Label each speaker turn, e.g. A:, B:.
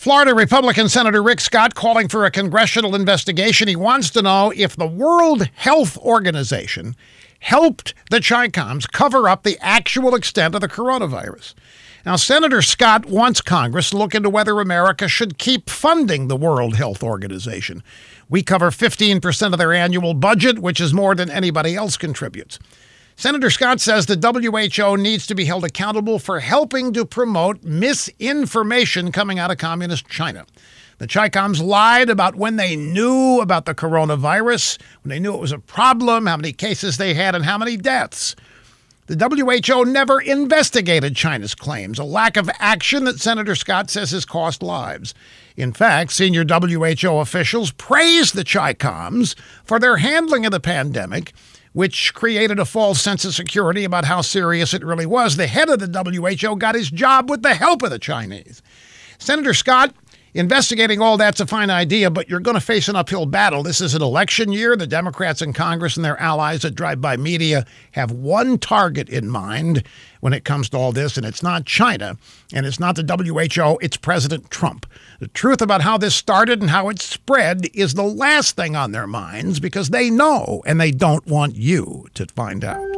A: Florida Republican Senator Rick Scott calling for a congressional investigation. He wants to know if the World Health Organization helped the Chicoms cover up the actual extent of the coronavirus. Now, Senator Scott wants Congress to look into whether America should keep funding the World Health Organization. We cover 15% of their annual budget, which is more than anybody else contributes. Senator Scott says the WHO needs to be held accountable for helping to promote misinformation coming out of communist China. The Chicoms lied about when they knew about the coronavirus, when they knew it was a problem, how many cases they had, and how many deaths. The WHO never investigated China's claims, a lack of action that Senator Scott says has cost lives. In fact, senior WHO officials praised the Chicoms for their handling of the pandemic which created a false sense of security about how serious it really was. The head of the WHO got his job with the help of the Chinese. Senator Scott Investigating all that's a fine idea, but you're going to face an uphill battle. This is an election year. The Democrats in Congress and their allies at Drive By Media have one target in mind when it comes to all this, and it's not China, and it's not the WHO, it's President Trump. The truth about how this started and how it spread is the last thing on their minds because they know and they don't want you to find out.